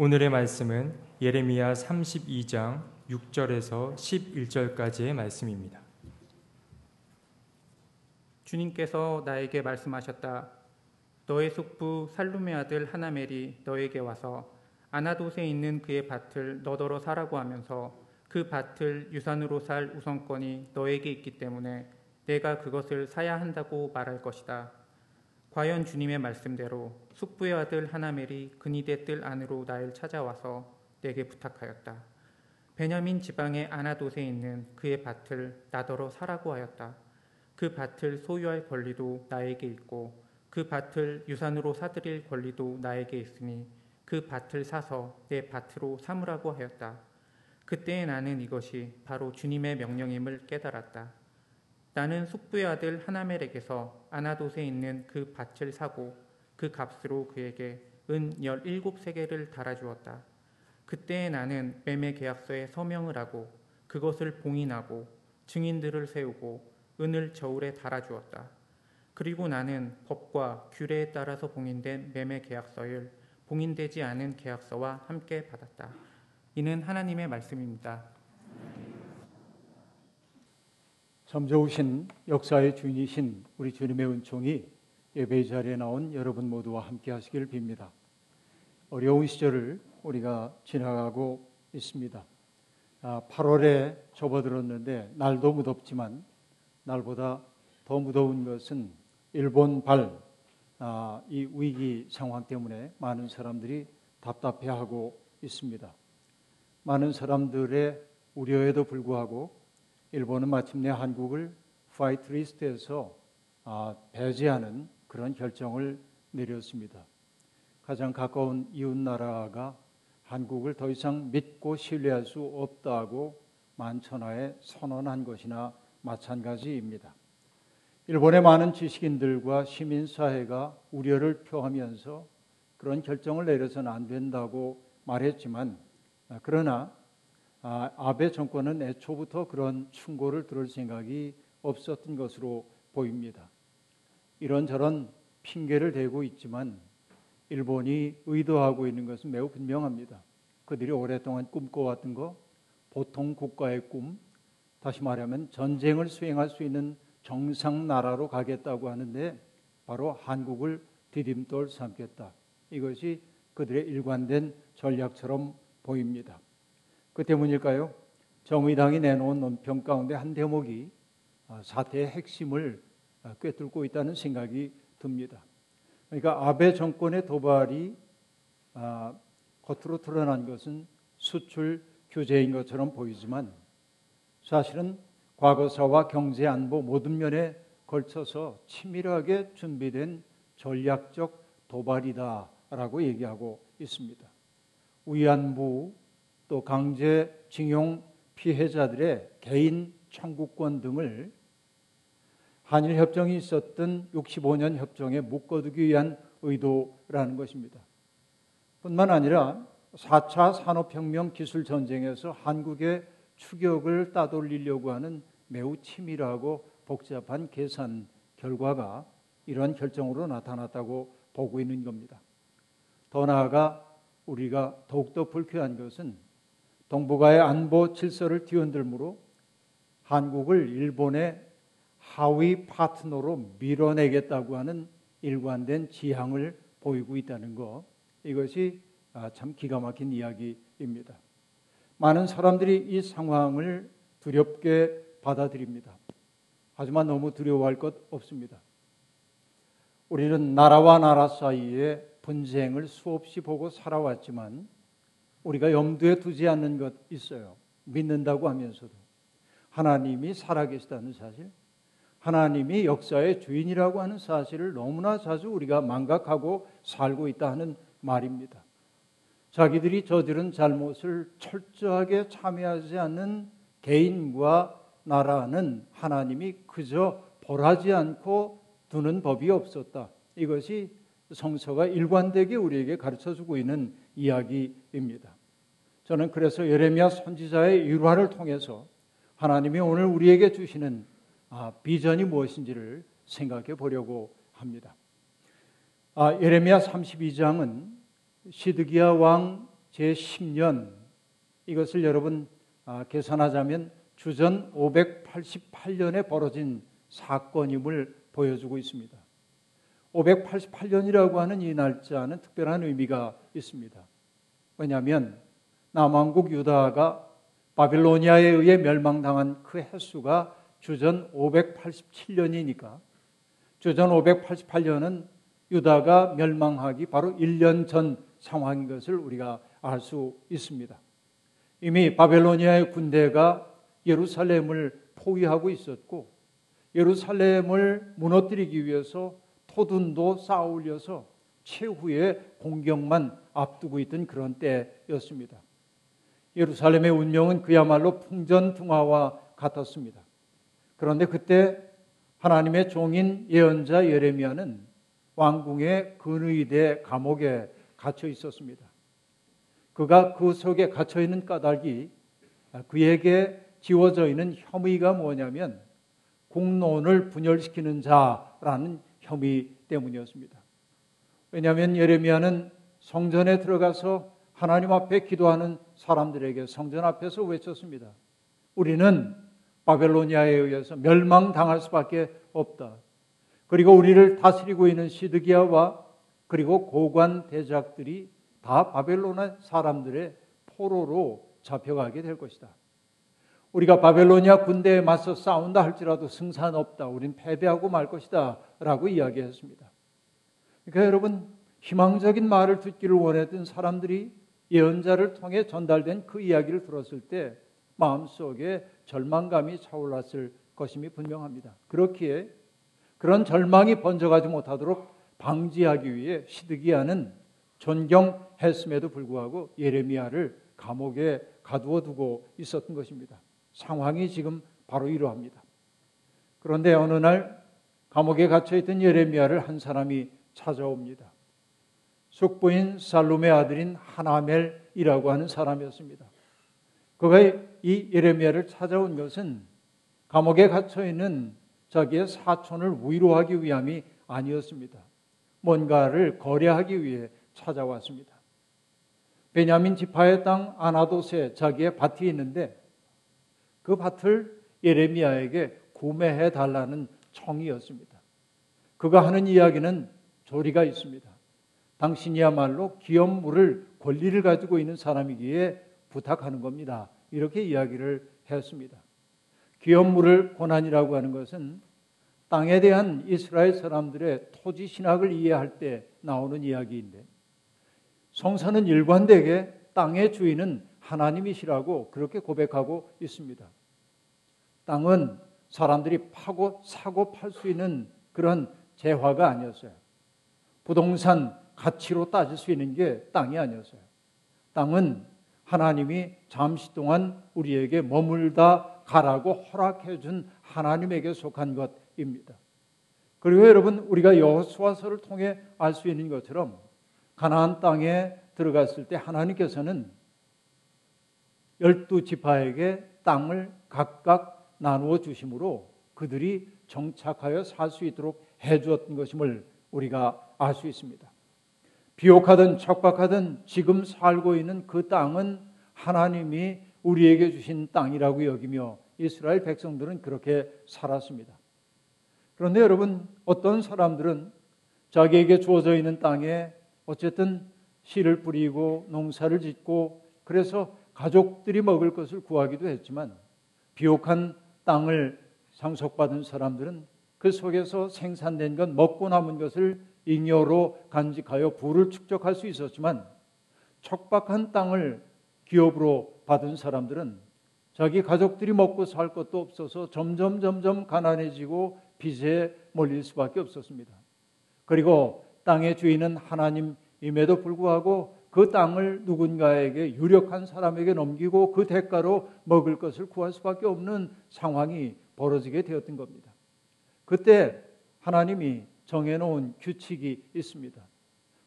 오늘의 말씀은 예레미야 32장 6절에서 11절까지의 말씀입니다. 주님께서 나에게 말씀하셨다. 너의 숙부 살룸의 아들 하나멜이 너에게 와서 아나돗에 있는 그의 밭을 너더러 사라고 하면서 그 밭을 유산으로 살 우선권이 너에게 있기 때문에 내가 그것을 사야 한다고 말할 것이다. 과연 주님의 말씀대로 숙부의 아들 하나멜이 그니대 뜰 안으로 나를 찾아와서 내게 부탁하였다. 베냐민 지방의 아나돗에 있는 그의 밭을 나더러 사라고 하였다. 그 밭을 소유할 권리도 나에게 있고 그 밭을 유산으로 사들일 권리도 나에게 있으니 그 밭을 사서 내 밭으로 삼으라고 하였다. 그때에 나는 이것이 바로 주님의 명령임을 깨달았다. 나는 숙부의 아들 하나멜에게서 아나돗에 있는 그 밭을 사고 그 값으로 그에게 은 17세계를 달아주었다. 그때에 나는 매매 계약서에 서명을 하고 그것을 봉인하고 증인들을 세우고 은을 저울에 달아주었다. 그리고 나는 법과 규례에 따라서 봉인된 매매 계약서를 봉인되지 않은 계약서와 함께 받았다. 이는 하나님의 말씀입니다. 참 좋으신 역사의 주인이신 우리 주님의 은총이 예배 자리에 나온 여러분 모두와 함께 하시길 빕니다. 어려운 시절을 우리가 지나가고 있습니다. 8월에 아, 접어들었는데 날도 무덥지만 날보다 더 무더운 것은 일본 발이 아, 위기 상황 때문에 많은 사람들이 답답해하고 있습니다. 많은 사람들의 우려에도 불구하고 일본은 마침내 한국을 white list에서 아, 배제하는 그런 결정을 내렸습니다. 가장 가까운 이웃 나라가 한국을 더 이상 믿고 신뢰할 수 없다고 만천하에 선언한 것이나 마찬가지입니다. 일본의 많은 지식인들과 시민사회가 우려를 표하면서 그런 결정을 내려서는 안 된다고 말했지만 아, 그러나 아, 아베 정권은 애초부터 그런 충고를 들을 생각이 없었던 것으로 보입니다. 이런저런 핑계를 대고 있지만 일본이 의도하고 있는 것은 매우 분명합니다. 그들이 오랫동안 꿈꿔왔던 거, 보통 국가의 꿈, 다시 말하면 전쟁을 수행할 수 있는 정상 나라로 가겠다고 하는데 바로 한국을 디딤돌 삼겠다. 이것이 그들의 일관된 전략처럼 보입니다. 그 때문일까요? 정의당이 내놓은 논평 가운데 한 대목이 아, 사태의 핵심을 아, 꿰뚫고 있다는 생각이 듭니다. 그러니까 아베 정권의 도발이 아, 겉으로 드러난 것은 수출 규제인 것처럼 보이지만 사실은 과거사와 경제 안보 모든 면에 걸쳐서 치밀하게 준비된 전략적 도발이다라고 얘기하고 있습니다. 위안부 또 강제징용 피해자들의 개인 청구권 등을 한일 협정이 있었던 65년 협정에 묶어두기 위한 의도라는 것입니다. 뿐만 아니라 4차 산업혁명 기술 전쟁에서 한국의 추격을 따돌리려고 하는 매우 치밀하고 복잡한 계산 결과가 이러한 결정으로 나타났다고 보고 있는 겁니다. 더 나아가 우리가 더욱더 불쾌한 것은 동북아의 안보 질서를 뒤흔들므로 한국을 일본의 하위 파트너로 밀어내겠다고 하는 일관된 지향을 보이고 있다는 것 이것이 아, 참 기가 막힌 이야기입니다. 많은 사람들이 이 상황을 두렵게 받아들입니다. 하지만 너무 두려워할 것 없습니다. 우리는 나라와 나라 사이에 분쟁을 수없이 보고 살아왔지만 우리가 염두에 두지 않는 것 있어요. 믿는다고 하면서도 하나님이 살아계시다는 사실, 하나님이 역사의 주인이라고 하는 사실을 너무나 자주 우리가 망각하고 살고 있다 하는 말입니다. 자기들이 저지른 잘못을 철저하게 참여하지 않는 개인과 나라는 하나님이 그저 벌하지 않고 두는 법이 없었다. 이것이 성서가 일관되게 우리에게 가르쳐 주고 있는 이야기입니다. 저는 그래서 예레미야 선지자의 일화를 통해서 하나님이 오늘 우리에게 주시는 아, 비전이 무엇인지를 생각해 보려고 합니다. 아, 예레미야 32장은 시드기야 왕 제10년 이것을 여러분 아, 계산하자면 주전 588년에 벌어진 사건임을 보여주고 있습니다. 588년이라고 하는 이 날짜는 특별한 의미가 있습니다. 왜냐하면 남왕국 유다가 바빌로니아에 의해 멸망당한 그 횟수가 주전 587년이니까 주전 588년은 유다가 멸망하기 바로 1년 전 상황인 것을 우리가 알 수 있습니다. 이미 바벨로니아의 군대가 예루살렘을 포위하고 있었고 예루살렘을 무너뜨리기 위해서 토둔도 쌓아 올려서 최후의 공격만 앞두고 있던 그런 때였습니다. 예루살렘의 운명은 그야말로 풍전등화와 같았습니다. 그런데 그때 하나님의 종인 예언자 예레미야는 왕궁의 근의대 감옥에 갇혀 있었습니다. 그가 그 속에 갇혀 있는 까닭이 그에게 지워져 있는 혐의가 뭐냐면 공론을 분열시키는 자라는 혐의 때문이었습니다. 왜냐하면 예레미야는 성전에 들어가서 하나님 앞에 기도하는 사람들에게 성전 앞에서 외쳤습니다. 우리는 바벨로니아에 의해서 멸망당할 수밖에 없다. 그리고 우리를 다스리고 있는 시드기야와 그리고 고관 대작들이 다 바벨로나 사람들의 포로로 잡혀가게 될 것이다. 우리가 바벨로니아 군대에 맞서 싸운다 할지라도 승산 없다. 우린 패배하고 말 것이다. 라고 이야기했습니다. 그러니까 여러분, 희망적인 말을 듣기를 원했던 사람들이 예언자를 통해 전달된 그 이야기를 들었을 때 마음속에 절망감이 차올랐을 것임이 분명합니다. 그렇기에 그런 절망이 번져가지 못하도록 방지하기 위해 시드기야는 존경했음에도 불구하고 예레미야를 감옥에 가두어 두고 있었던 것입니다. 상황이 지금 바로 이러합니다. 그런데 어느 날 감옥에 갇혀 있던 예레미야를 한 사람이 찾아옵니다. 숙부인 살룸의 아들인 하나멜이라고 하는 사람이었습니다. 그가 이 예레미야를 찾아온 것은 감옥에 갇혀 있는 자기의 사촌을 위로하기 위함이 아니었습니다. 뭔가를 거래하기 위해 찾아왔습니다. 베냐민 지파의 땅 아나도세 자기의 밭이 있는데 그 밭을 예레미야에게 구매해 달라는 청이었습니다. 그가 하는 이야기는 조리가 있습니다. 당신이야말로 기업 물을 권리를 가지고 있는 사람이기에 부탁하는 겁니다. 이렇게 이야기를 했습니다. 기업물을 고난이라고 하는 것은 땅에 대한 이스라엘 사람들의 토지 신학을 이해할 때 나오는 이야기인데 성서는 일관되게 땅의 주인은 하나님이시라고 그렇게 고백하고 있습니다. 땅은 사람들이 파고 사고 팔 수 있는 그런 재화가 아니었어요. 부동산 가치로 따질 수 있는 게 땅이 아니었어요. 땅은 하나님이 잠시 동안 우리에게 머물다 가라고 허락해 준 하나님에게 속한 것입니다. 그리고 여러분 우리가 여호수아서를 통해 알 수 있는 것처럼 가나안 땅에 들어갔을 때 하나님께서는 열두 지파에게 땅을 각각 나누어 주심으로 그들이 정착하여 살 수 있도록 해 주었던 것임을 우리가 알 수 있습니다. 비옥하든 척박하든 지금 살고 있는 그 땅은 하나님이 우리에게 주신 땅이라고 여기며 이스라엘 백성들은 그렇게 살았습니다. 그런데 여러분, 어떤 사람들은 자기에게 주어져 있는 땅에 어쨌든 씨를 뿌리고 농사를 짓고 그래서 가족들이 먹을 것을 구하기도 했지만 비옥한 땅을 상속받은 사람들은 그 속에서 생산된 것 먹고 남은 것을 잉여로 간직하여 부를 축적할 수 있었지만 척박한 땅을 기업으로 받은 사람들은 자기 가족들이 먹고 살 것도 없어서 점점 점점 가난해지고 빚에 몰릴 수밖에 없었습니다. 그리고 땅의 주인은 하나님임에도 불구하고 그 땅을 누군가에게 유력한 사람에게 넘기고 그 대가로 먹을 것을 구할 수밖에 없는 상황이 벌어지게 되었던 겁니다. 그때 하나님이 정해놓은 규칙이 있습니다.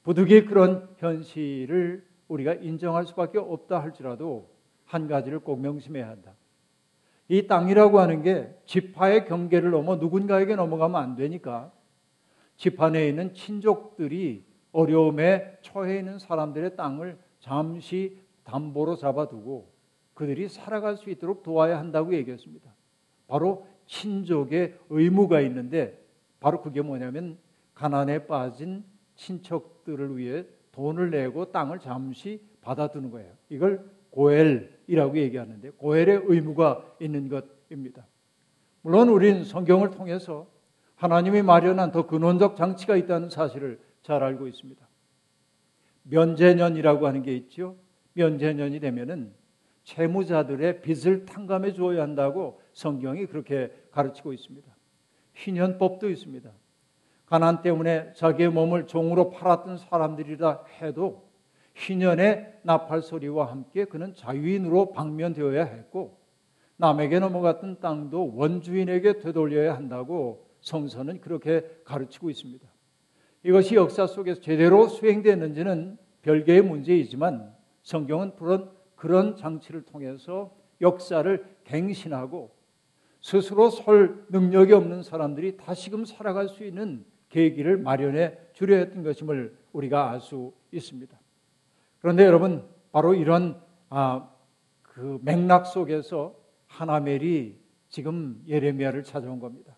부득이 그런 현실을 우리가 인정할 수밖에 없다 할지라도 한 가지를 꼭 명심해야 한다. 이 땅이라고 하는 게 지파의 경계를 넘어 누군가에게 넘어가면 안 되니까 지파 내에 있는 친족들이 어려움에 처해 있는 사람들의 땅을 잠시 담보로 잡아두고 그들이 살아갈 수 있도록 도와야 한다고 얘기했습니다. 바로 친족의 의무가 있는데 바로 그게 뭐냐면 가난에 빠진 친척들을 위해 돈을 내고 땅을 잠시 받아두는 거예요. 이걸 고엘이라고 얘기하는데 고엘의 의무가 있는 것입니다. 물론 우리는 성경을 통해서 하나님이 마련한 더 근원적 장치가 있다는 사실을 잘 알고 있습니다. 면제년이라고 하는 게 있죠. 면제년이 되면은 채무자들의 빚을 탕감해 주어야 한다고 성경이 그렇게 가르치고 있습니다. 희년법도 있습니다. 가난 때문에 자기의 몸을 종으로 팔았던 사람들이라 해도 희년의 나팔 소리와 함께 그는 자유인으로 방면되어야 했고 남에게 넘어갔던 땅도 원주인에게 되돌려야 한다고 성서는 그렇게 가르치고 있습니다. 이것이 역사 속에서 제대로 수행되는지는 별개의 문제이지만 성경은 그런 장치를 통해서 역사를 갱신하고 스스로 설 능력이 없는 사람들이 다시금 살아갈 수 있는 계기를 마련해 주려 했던 것임을 우리가 알 수 있습니다. 그런데 여러분 바로 이런 아, 그 맥락 속에서 하나멜이 지금 예레미야를 찾아온 겁니다.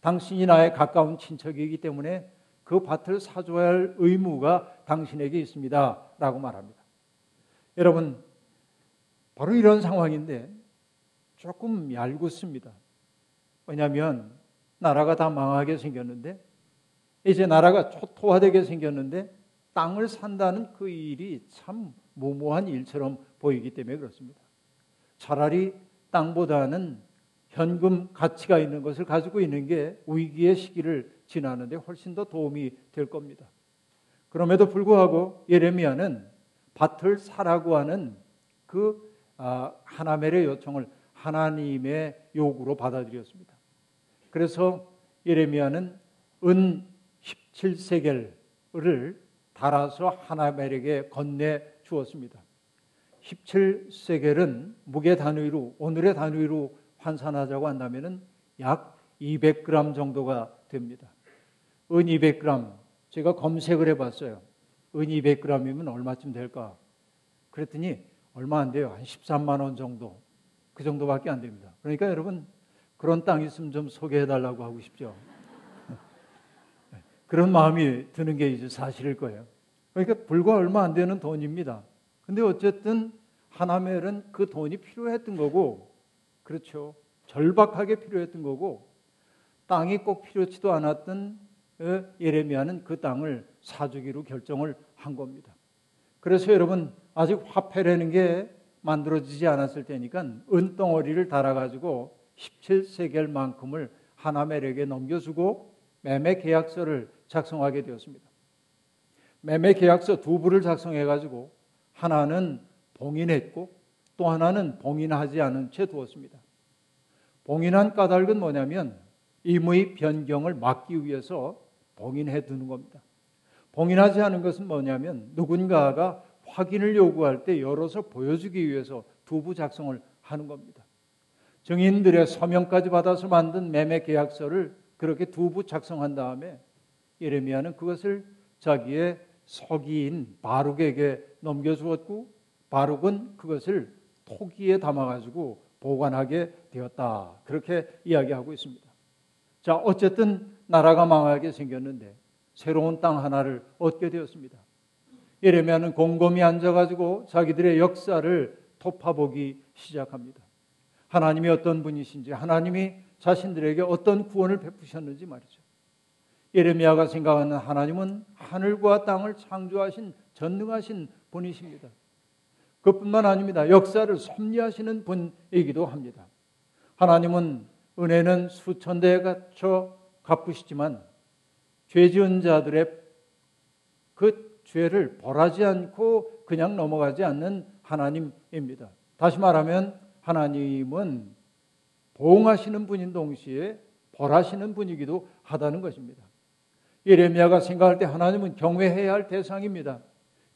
당신이 나의 가까운 친척이기 때문에 그 밭을 사줘야 할 의무가 당신에게 있습니다. 라고 말합니다. 여러분, 바로 이런 상황인데 조금 얄궂습니다. 왜냐하면 나라가 다 망하게 생겼는데 이제 나라가 초토화되게 생겼는데 땅을 산다는 그 일이 참 무모한 일처럼 보이기 때문에 그렇습니다. 차라리 땅보다는 현금 가치가 있는 것을 가지고 있는 게 위기의 시기를 지나는데 훨씬 더 도움이 될 겁니다. 그럼에도 불구하고 예레미야는 밭을 사라고 하는 그 아, 하나멜의 요청을 하나님의 요구로 받아들였습니다. 그래서 예레미야는 은 17세겔을 달아서 하나멜에게 건네 주었습니다. 17세겔은 무게 단위로 오늘의 단위로 환산하자고 한다면은 약 200g 정도가 됩니다. 은 200g 제가 검색을 해봤어요. 은 200g이면 얼마쯤 될까? 그랬더니 얼마 안 돼요. 한 13만 원 정도. 그 정도밖에 안 됩니다. 그러니까 여러분 그런 땅 있으면 좀 소개해 달라고 하고 싶죠. 그런 마음이 드는 게 이제 사실일 거예요. 그러니까 불과 얼마 안 되는 돈입니다. 근데 어쨌든 하나멜은 그 돈이 필요했던 거고, 그렇죠. 절박하게 필요했던 거고, 땅이 꼭 필요치도 않았던 어, 예레미야는 그 땅을 사주기로 결정을 한 겁니다. 그래서 여러분 아직 화폐라는 게 만들어지지 않았을 때니까 은덩어리를 달아가지고 17세겔만큼을 하나멜에게 넘겨주고 매매 계약서를 작성하게 되었습니다. 매매 계약서 두 부를 작성해 가지고 하나는 봉인했고 또 하나는 봉인하지 않은 채 두었습니다. 봉인한 까닭은 뭐냐면 임의 변경을 막기 위해서 봉인해 두는 겁니다. 봉인하지 않은 것은 뭐냐면 누군가가 확인을 요구할 때 열어서 보여주기 위해서 두부 작성을 하는 겁니다. 증인들의 서명까지 받아서 만든 매매 계약서를 그렇게 두 부 작성한 다음에 예레미야는 그것을 자기의 서기인 바룩에게 넘겨주었고 바룩은 그것을 토기에 담아가지고 보관하게 되었다. 그렇게 이야기하고 있습니다. 자, 어쨌든 나라가 망하게 생겼는데 새로운 땅 하나를 얻게 되었습니다. 예레미야는 곰곰이 앉아가지고 자기들의 역사를 톱파보기 시작합니다. 하나님이 어떤 분이신지, 하나님이 자신들에게 어떤 구원을 베푸셨는지 말이죠. 예레미야가 생각하는 하나님은 하늘과 땅을 창조하신 전능하신 분이십니다. 그뿐만 아닙니다. 역사를 섭리하시는 분이기도 합니다. 하나님은 은혜는 수천 대에 갖춰 갚으시지만 죄 지은 자들의 그 죄를 벌하지 않고 그냥 넘어가지 않는 하나님입니다. 다시 말하면 하나님은 보응하시는 분인 동시에 벌하시는 분이기도 하다는 것입니다. 예레미야가 생각할 때 하나님은 경외해야 할 대상입니다.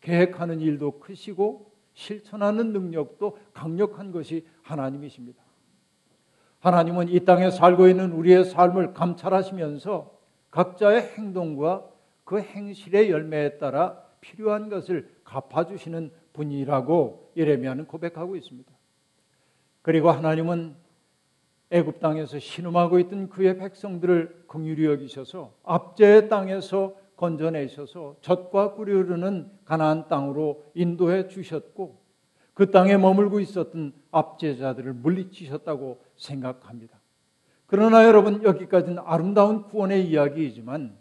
계획하는 일도 크시고 실천하는 능력도 강력한 것이 하나님이십니다. 하나님은 이 땅에 살고 있는 우리의 삶을 감찰하시면서 각자의 행동과 그 행실의 열매에 따라 필요한 것을 갚아주시는 분이라고 예레미야는 고백하고 있습니다. 그리고 하나님은 애굽 땅에서 신음하고 있던 그의 백성들을 긍휼히 여기셔서 압제의 땅에서 건져내셔서 젖과 꿀이 흐르는 가나안 땅으로 인도해 주셨고 그 땅에 머물고 있었던 압제자들을 물리치셨다고 생각합니다. 그러나 여러분 여기까지는 아름다운 구원의 이야기이지만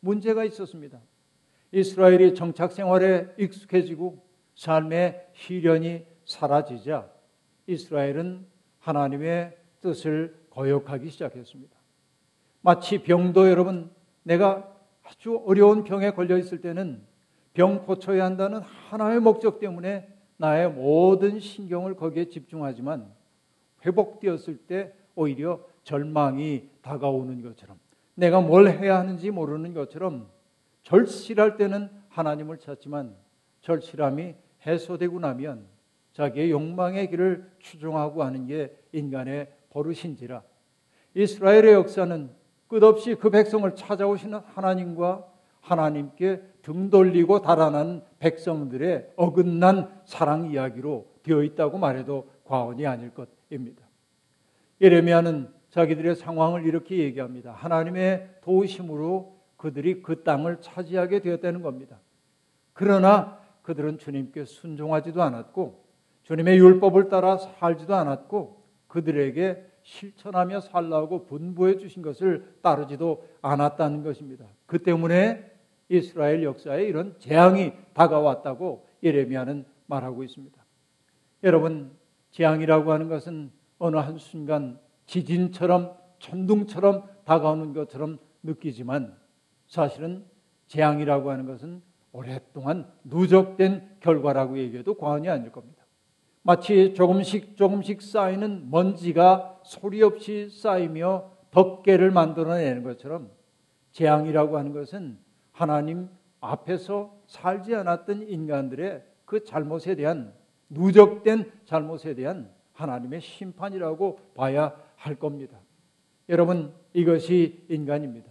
문제가 있었습니다. 이스라엘이 정착 생활에 익숙해지고 삶의 시련이 사라지자 이스라엘은 하나님의 뜻을 거역하기 시작했습니다. 마치 병도 여러분 내가 아주 어려운 병에 걸려 있을 때는 병 고쳐야 한다는 하나의 목적 때문에 나의 모든 신경을 거기에 집중하지만 회복되었을 때 오히려 절망이 다가오는 것처럼 내가 뭘 해야 하는지 모르는 것처럼 절실할 때는 하나님을 찾지만 절실함이 해소되고 나면 자기의 욕망의 길을 추종하고 하는 게 인간의 버릇인지라 이스라엘의 역사는 끝없이 그 백성을 찾아오시는 하나님과 하나님께 등 돌리고 달아나는 백성들의 어긋난 사랑 이야기로 되어 있다고 말해도 과언이 아닐 것입니다. 예레미야는 자기들의 상황을 이렇게 얘기합니다. 하나님의 도우심으로 그들이 그 땅을 차지하게 되었다는 겁니다. 그러나 그들은 주님께 순종하지도 않았고 주님의 율법을 따라 살지도 않았고 그들에게 실천하며 살라고 분부해 주신 것을 따르지도 않았다는 것입니다. 그 때문에 이스라엘 역사에 이런 재앙이 다가왔다고 예레미야는 말하고 있습니다. 여러분, 재앙이라고 하는 것은 어느 한순간 지진처럼 천둥처럼 다가오는 것처럼 느끼지만 사실은 재앙이라고 하는 것은 오랫동안 누적된 결과라고 얘기해도 과언이 아닐 겁니다. 마치 조금씩 조금씩 쌓이는 먼지가 소리 없이 쌓이며 덮개를 만들어내는 것처럼 재앙이라고 하는 것은 하나님 앞에서 살지 않았던 인간들의 그 잘못에 대한 누적된 잘못에 대한 하나님의 심판이라고 봐야 할 겁니다. 여러분, 이것이 인간입니다.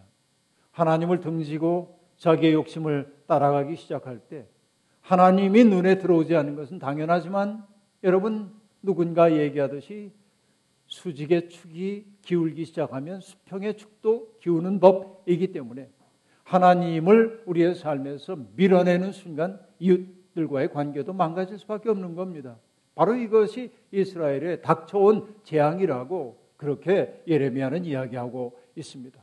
하나님을 등지고 자기의 욕심을 따라가기 시작할 때 하나님이 눈에 들어오지 않는 것은 당연하지만 여러분 누군가 얘기하듯이 수직의 축이 기울기 시작하면 수평의 축도 기우는 법이기 때문에 하나님을 우리의 삶에서 밀어내는 순간 이웃들과의 관계도 망가질 수밖에 없는 겁니다. 바로 이것이 이스라엘에 닥쳐온 재앙이라고 그렇게 예레미야는 이야기하고 있습니다.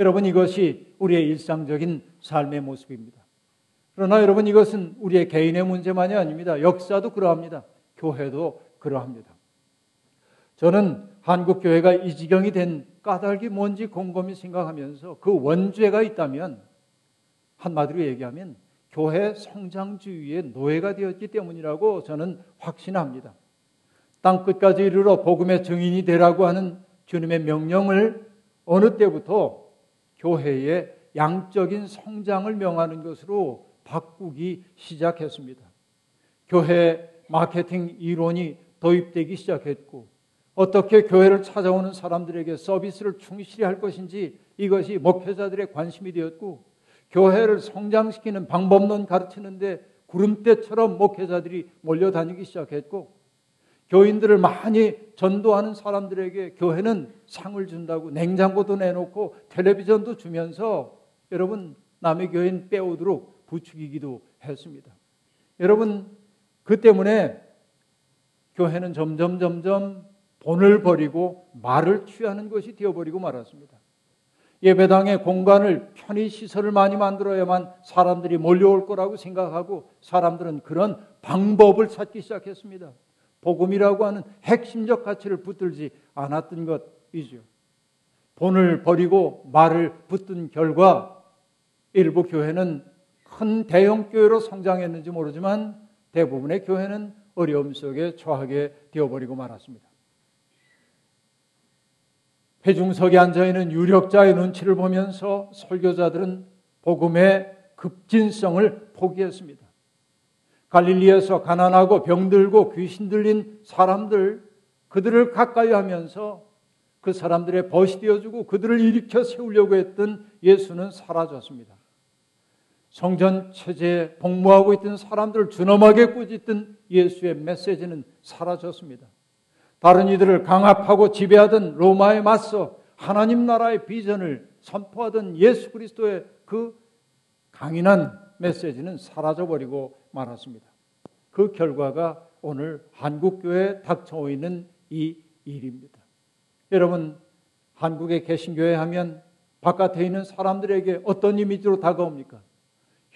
여러분 이것이 우리의 일상적인 삶의 모습입니다. 그러나 여러분 이것은 우리의 개인의 문제만이 아닙니다. 역사도 그러합니다. 교회도 그러합니다. 저는 한국 교회가 이 지경이 된 까닭이 뭔지 곰곰이 생각하면서 그 원죄가 있다면 한마디로 얘기하면 교회 성장주의의 노예가 되었기 때문이라고 저는 확신합니다. 땅 끝까지 이르러 복음의 증인이 되라고 하는 주님의 명령을 어느 때부터 교회의 양적인 성장을 명하는 것으로 바꾸기 시작했습니다. 교회 마케팅 이론이 도입되기 시작했고 어떻게 교회를 찾아오는 사람들에게 서비스를 충실히 할 것인지 이것이 목회자들의 관심이 되었고 교회를 성장시키는 방법론 가르치는데 구름대처럼 목회자들이 몰려다니기 시작했고 교인들을 많이 전도하는 사람들에게 교회는 상을 준다고 냉장고도 내놓고 텔레비전도 주면서 여러분 남의 교인 빼오도록 부추기기도 했습니다. 여러분 그 때문에 교회는 점점 점점 본을 버리고 말을 취하는 것이 되어버리고 말았습니다. 예배당의 공간을 편의 시설을 많이 만들어야만 사람들이 몰려올 거라고 생각하고 사람들은 그런 방법을 찾기 시작했습니다. 복음이라고 하는 핵심적 가치를 붙들지 않았던 것이죠. 본을 버리고 말을 붙든 결과 일부 교회는 큰 대형 교회로 성장했는지 모르지만 대부분의 교회는 어려움 속에 처하게 되어버리고 말았습니다. 회중석에 앉아 있는 유력자의 눈치를 보면서 설교자들은 복음의 급진성을 포기했습니다. 갈릴리에서 가난하고 병들고 귀신 들린 사람들 그들을 가까이 하면서 그 사람들의 벗이 되어주고 그들을 일으켜 세우려고 했던 예수는 사라졌습니다. 성전 체제에 복무하고 있던 사람들을 준엄하게 꾸짖던 예수의 메시지는 사라졌습니다. 다른 이들을 강압하고 지배하던 로마에 맞서 하나님 나라의 비전을 선포하던 예수 그리스도의 그 강인한 메시지는 사라져버리고 말았습니다. 그 결과가 오늘 한국교회에 닥쳐 있는 이 일입니다. 여러분, 한국에 계신 교회 하면 바깥에 있는 사람들에게 어떤 이미지로 다가옵니까?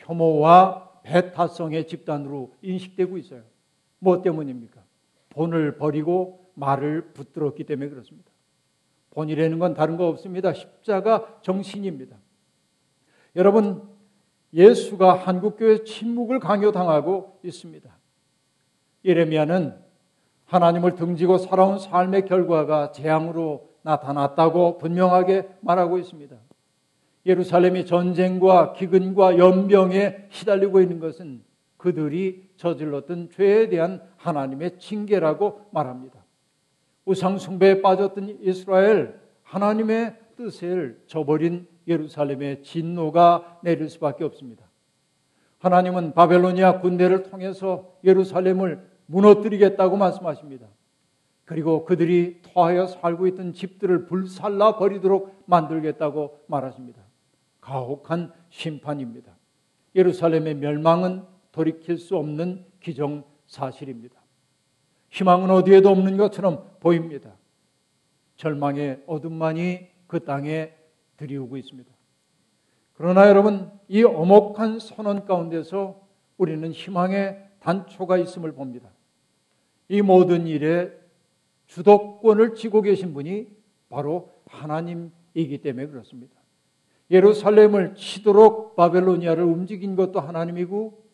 혐오와 배타성의 집단으로 인식되고 있어요. 뭐 때문입니까? 본을 버리고 말을 붙들었기 때문에 그렇습니다. 본이라는 건 다른 거 없습니다. 십자가 정신입니다. 여러분, 예수가 한국교회 침묵을 강요당하고 있습니다. 예레미야는 하나님을 등지고 살아온 삶의 결과가 재앙으로 나타났다고 분명하게 말하고 있습니다. 예루살렘이 전쟁과 기근과 연병에 시달리고 있는 것은 그들이 저질렀던 죄에 대한 하나님의 징계라고 말합니다. 우상숭배에 빠졌던 이스라엘 하나님의 뜻을 저버린 예루살렘의 진노가 내릴 수밖에 없습니다. 하나님은 바벨로니아 군대를 통해서 예루살렘을 무너뜨리겠다고 말씀하십니다. 그리고 그들이 토하여 살고 있던 집들을 불살라 버리도록 만들겠다고 말하십니다. 가혹한 심판입니다. 예루살렘의 멸망은 돌이킬 수 없는 기정 사실입니다. 희망은 어디에도 없는 것처럼 보입니다. 절망의 어둠만이 그 땅에 들이우고 있습니다. 그러나 여러분, 이 엄혹한 선언 가운데서 우리는 희망의 단초가 있음을 봅니다. 이 모든 일에 주도권을 쥐고 계신 분이 바로 하나님이기 때문에 그렇습니다. 예루살렘을 치도록 바벨로니아를 움직인 것도 하나님이고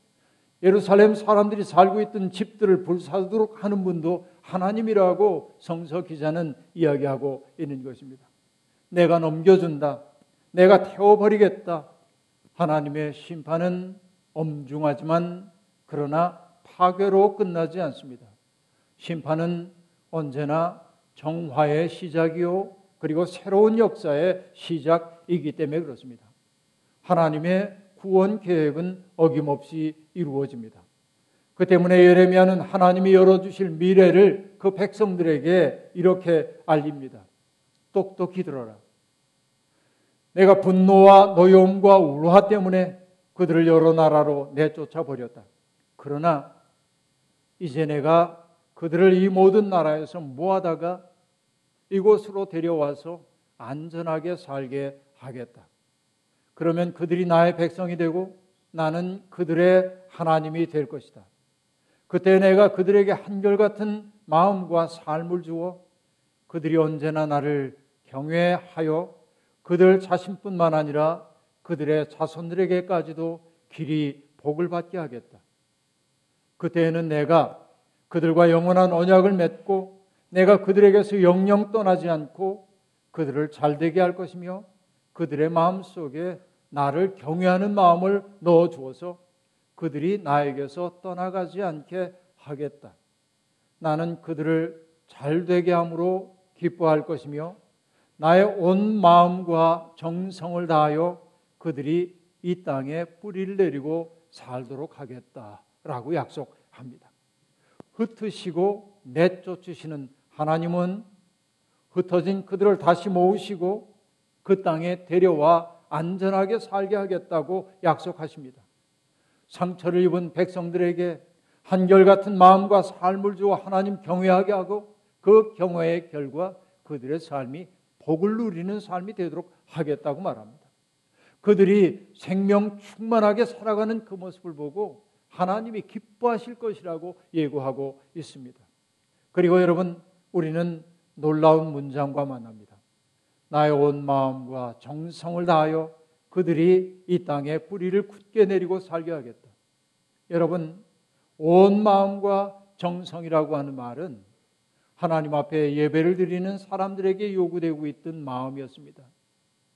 예루살렘 사람들이 살고 있던 집들을 불사도록 하는 분도 하나님이라고 성서 기자는 이야기하고 있는 것입니다. 내가 넘겨준다. 내가 태워버리겠다. 하나님의 심판은 엄중하지만 그러나 파괴로 끝나지 않습니다. 심판은 언제나 정화의 시작이요. 그리고 새로운 역사의 시작 이기 때문에 그렇습니다. 하나님의 구원 계획은 어김없이 이루어집니다. 그 때문에 예레미야는 하나님이 열어주실 미래를 그 백성들에게 이렇게 알립니다. 똑똑히 들어라. 내가 분노와 노여움과 우화 때문에 그들을 여러 나라로 내쫓아 버렸다. 그러나 이제 내가 그들을 이 모든 나라에서 모아다가 이곳으로 데려와서 안전하게 살게 하겠다. 그러면 그들이 나의 백성이 되고 나는 그들의 하나님이 될 것이다. 그때 내가 그들에게 한결같은 마음과 삶을 주어 그들이 언제나 나를 경외하여 그들 자신뿐만 아니라 그들의 자손들에게까지도 길이 복을 받게 하겠다. 그때에는 내가 그들과 영원한 언약을 맺고 내가 그들에게서 영영 떠나지 않고 그들을 잘되게 할 것이며 그들의 마음 속에 나를 경외하는 마음을 넣어 주어서 그들이 나에게서 떠나가지 않게 하겠다. 나는 그들을 잘 되게 함으로 기뻐할 것이며 나의 온 마음과 정성을 다하여 그들이 이 땅에 뿌리를 내리고 살도록 하겠다라고 약속합니다. 흩으시고 내쫓으시는 하나님은 흩어진 그들을 다시 모으시고 그 땅에 데려와 안전하게 살게 하겠다고 약속하십니다. 상처를 입은 백성들에게 한결같은 마음과 삶을 주어 하나님 경외하게 하고 그 경외의 결과 그들의 삶이 복을 누리는 삶이 되도록 하겠다고 말합니다. 그들이 생명 충만하게 살아가는 그 모습을 보고 하나님이 기뻐하실 것이라고 예고하고 있습니다. 그리고 여러분, 우리는 놀라운 문장과 만납니다. 나의 온 마음과 정성을 다하여 그들이 이 땅에 뿌리를 굳게 내리고 살게 하겠다. 여러분, 온 마음과 정성이라고 하는 말은 하나님 앞에 예배를 드리는 사람들에게 요구되고 있던 마음이었습니다.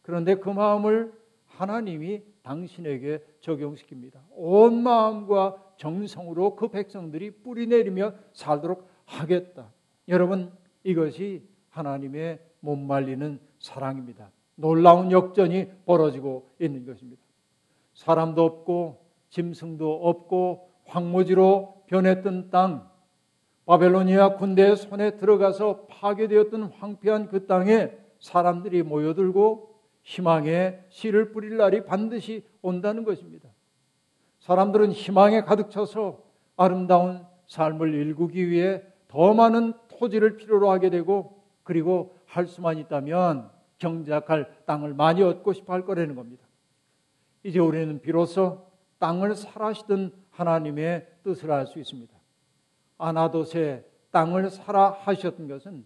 그런데 그 마음을 하나님이 당신에게 적용시킵니다. 온 마음과 정성으로 그 백성들이 뿌리 내리며 살도록 하겠다. 여러분, 이것이 하나님의 못 말리는 사랑입니다. 놀라운 역전이 벌어지고 있는 것입니다. 사람도 없고 짐승도 없고 황무지로 변했던 땅, 바벨로니아 군대의 손에 들어가서 파괴되었던 황폐한 그 땅에 사람들이 모여들고 희망의 씨를 뿌릴 날이 반드시 온다는 것입니다. 사람들은 희망에 가득 차서 아름다운 삶을 일구기 위해 더 많은 토지를 필요로 하게 되고 그리고 할 수만 있다면 경작할 땅을 많이 얻고 싶어 할 거라는 겁니다. 이제 우리는 비로소 땅을 살아시던 하나님의 뜻을 알 수 있습니다. 아나도세 땅을 살아 하셨던 것은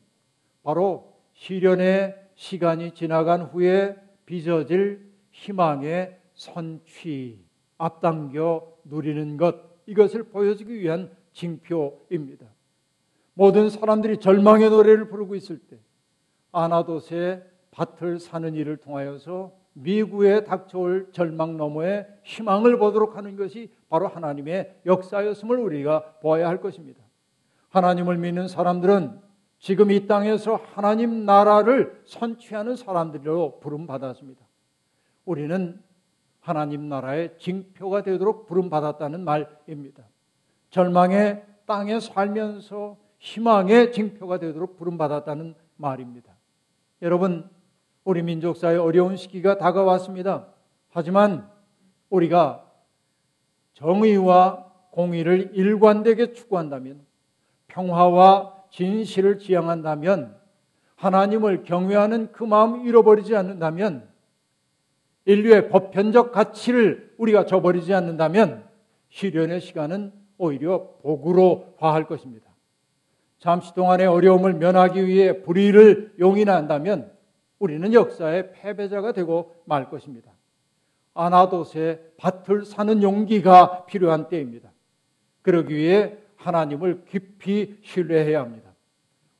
바로 시련의 시간이 지나간 후에 빚어질 희망의 선취, 앞당겨 누리는 것, 이것을 보여주기 위한 징표입니다. 모든 사람들이 절망의 노래를 부르고 있을 때, 아나도세 밭을 사는 일을 통하여서 미국에 닥쳐올 절망 너머에 희망을 보도록 하는 것이 바로 하나님의 역사였음을 우리가 보아야 할 것입니다. 하나님을 믿는 사람들은 지금 이 땅에서 하나님 나라를 선취하는 사람들로 부름받았습니다. 우리는 하나님 나라의 징표가 되도록 부름받았다는 말입니다. 절망의 땅에 살면서 희망의 징표가 되도록 부름받았다는 말입니다. 여러분, 우리 민족사의 어려운 시기가 다가왔습니다. 하지만 우리가 정의와 공의를 일관되게 추구한다면 평화와 진실을 지향한다면 하나님을 경외하는 그 마음 잃어버리지 않는다면 인류의 보편적 가치를 우리가 저버리지 않는다면 시련의 시간은 오히려 복으로 화할 것입니다. 잠시 동안의 어려움을 면하기 위해 불의를 용인한다면 우리는 역사의 패배자가 되고 말 것입니다. 아나도스의 밭을 사는 용기가 필요한 때입니다. 그러기 위해 하나님을 깊이 신뢰해야 합니다.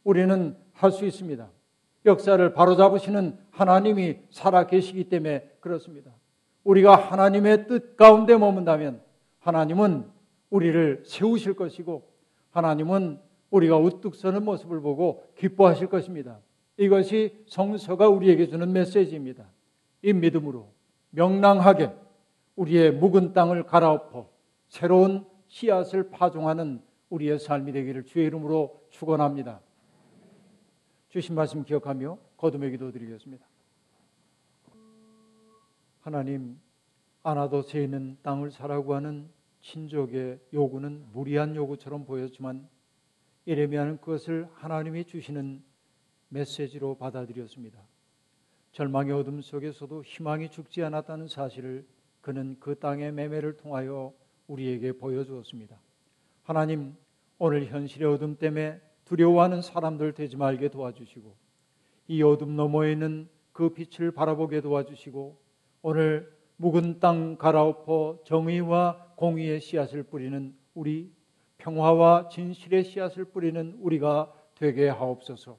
우리는 할 수 있습니다. 역사를 바로잡으시는 하나님이 살아 계시기 때문에 그렇습니다. 우리가 하나님의 뜻 가운데 머문다면 하나님은 우리를 세우실 것이고 하나님은 우리가 우뚝 서는 모습을 보고 기뻐하실 것입니다. 이것이 성서가 우리에게 주는 메시지입니다. 이 믿음으로 명랑하게 우리의 묵은 땅을 갈아엎어 새로운 씨앗을 파종하는 우리의 삶이 되기를 주의 이름으로 축원합니다. 주신 말씀 기억하며 거듭의 기도 드리겠습니다. 하나님 아나도세 있는 땅을 사라고 하는 친족의 요구는 무리한 요구처럼 보였지만 예레미야는 그것을 하나님이 주시는 메시지로 받아들였습니다. 절망의 어둠 속에서도 희망이 죽지 않았다는 사실을 그는 그 땅의 매매를 통하여 우리에게 보여주었습니다. 하나님, 오늘 현실의 어둠 때문에 두려워하는 사람들 되지 말게 도와주시고, 이 어둠 너머에 있는 그 빛을 바라보게 도와주시고, 오늘 묵은 땅 갈아엎어 정의와 공의의 씨앗을 뿌리는 우리, 평화와 진실의 씨앗을 뿌리는 우리가 되게 하옵소서.